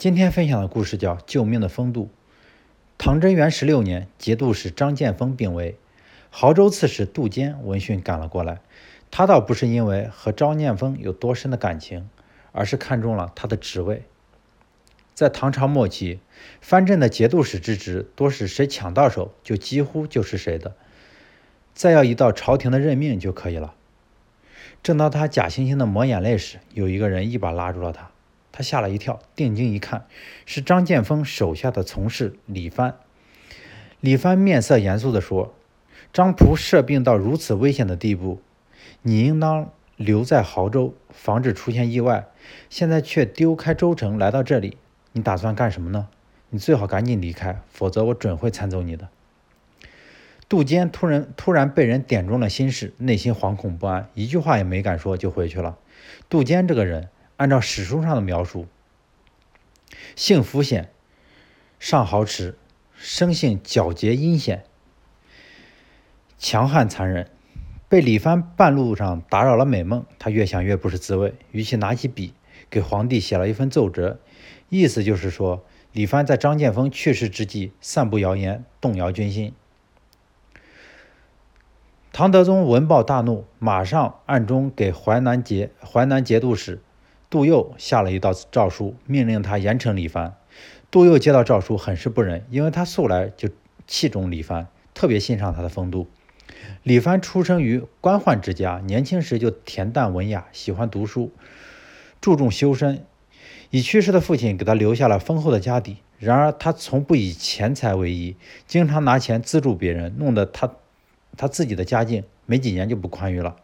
今天分享的故事叫《救命的风度》。唐贞元十六年，节度使张建峰病危，亳州刺史杜坚闻讯赶了过来。他倒不是因为和张建峰有多深的感情，而是看中了他的职位。在唐朝末期，藩镇的节度使之职，多是谁抢到手，就几乎就是谁的。再要一道朝廷的任命就可以了。正当他假惺惺的抹眼泪时，有一个人一把拉住了他。他吓了一跳，定睛一看，是张建峰手下的从事李帆。李帆面色严肃地说：“张仆设病到如此危险的地步，你应当留在亳州，防止出现意外。现在却丢开州城来到这里，你打算干什么呢？你最好赶紧离开，否则我准会参走你的。”杜坚突然突然被人点中了心事，内心惶恐不安，一句话也没敢说，就回去了。杜坚这个人。按照史书上的描述，性浮险，上豪持，生性狡黠阴险，强悍残忍。被李帆半路上打扰了美梦，他越想越不是滋味，于是拿起笔给皇帝写了一份奏折，意思就是说李帆在张建峰去世之际散布谣言，动摇军心。唐德宗闻报大怒，马上暗中给淮南节淮南节度使。杜佑下了一道诏书，命令他严惩李帆。杜佑接到诏书，很是不忍，因为他素来就器重李帆，特别欣赏他的风度。李帆出生于官宦之家，年轻时就恬淡文雅，喜欢读书，注重修身。已去世的父亲给他留下了丰厚的家底，然而他从不以钱财为依，经常拿钱资助别人，弄得他他自己的家境没几年就不宽裕了。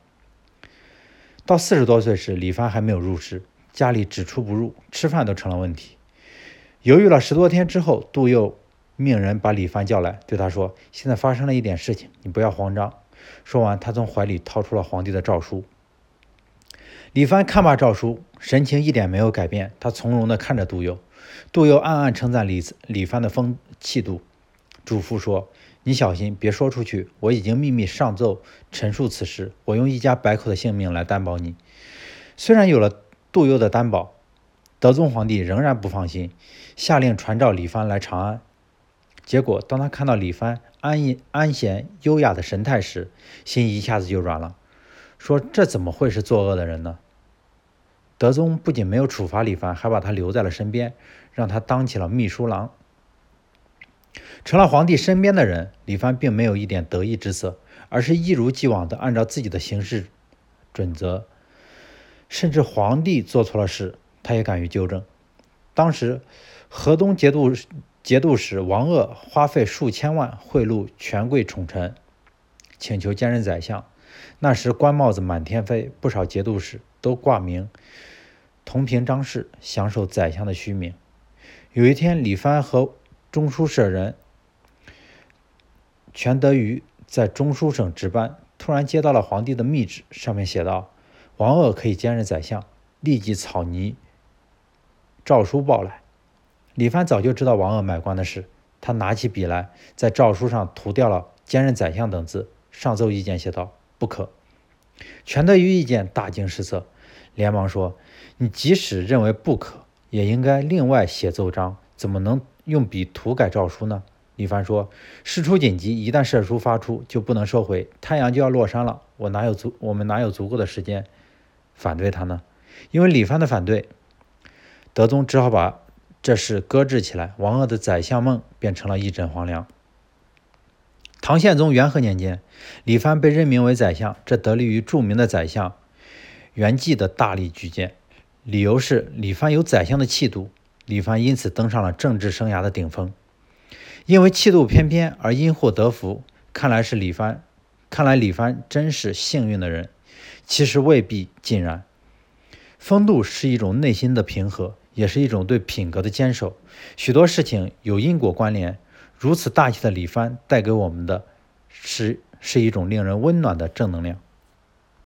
到四十多岁时，李帆还没有入仕。家里只出不入，吃饭都成了问题。犹豫了十多天之后，杜佑命人把李帆叫来，对他说：“现在发生了一点事情，你不要慌张。”说完，他从怀里掏出了皇帝的诏书。李帆看罢诏书，神情一点没有改变，他从容地看着杜佑。杜佑暗暗称赞李李帆的风气度，嘱咐说：“你小心，别说出去。我已经秘密上奏陈述此事，我用一家百口的性命来担保你。虽然有了。”杜佑的担保，德宗皇帝仍然不放心，下令传召李帆来长安。结果，当他看到李帆安逸、安闲、优雅的神态时，心一下子就软了，说：“这怎么会是作恶的人呢？”德宗不仅没有处罚李帆，还把他留在了身边，让他当起了秘书郎，成了皇帝身边的人。李帆并没有一点得意之色，而是一如既往地按照自己的行事准则。甚至皇帝做错了事，他也敢于纠正。当时，河东节度节度使王鄂花费数千万贿赂权贵宠臣，请求兼任宰相。那时官帽子满天飞，不少节度使都挂名同平章事，享受宰相的虚名。有一天，李藩和中书舍人全德瑜在中书省值班，突然接到了皇帝的密旨，上面写道。王鄂可以兼任宰相，立即草拟诏书报来。李帆早就知道王鄂买官的事，他拿起笔来，在诏书上涂掉了“兼任宰相”等字，上奏意见写道：“不可。”全德于意见大惊失色，连忙说：“你即使认为不可，也应该另外写奏章，怎么能用笔涂改诏书呢？”李帆说：“事出紧急，一旦赦书发出，就不能收回，太阳就要落山了，我哪有足，我们哪有足够的时间？”反对他呢？因为李帆的反对，德宗只好把这事搁置起来。王鄂的宰相梦变成了一枕黄粱。唐宪宗元和年间，李帆被任命为宰相，这得力于著名的宰相袁济的大力举荐。理由是李帆有宰相的气度，李帆因此登上了政治生涯的顶峰。因为气度翩翩而因祸得福，看来是李帆，看来李帆真是幸运的人。其实未必尽然。风度是一种内心的平和，也是一种对品格的坚守。许多事情有因果关联。如此大气的李帆带给我们的是是一种令人温暖的正能量。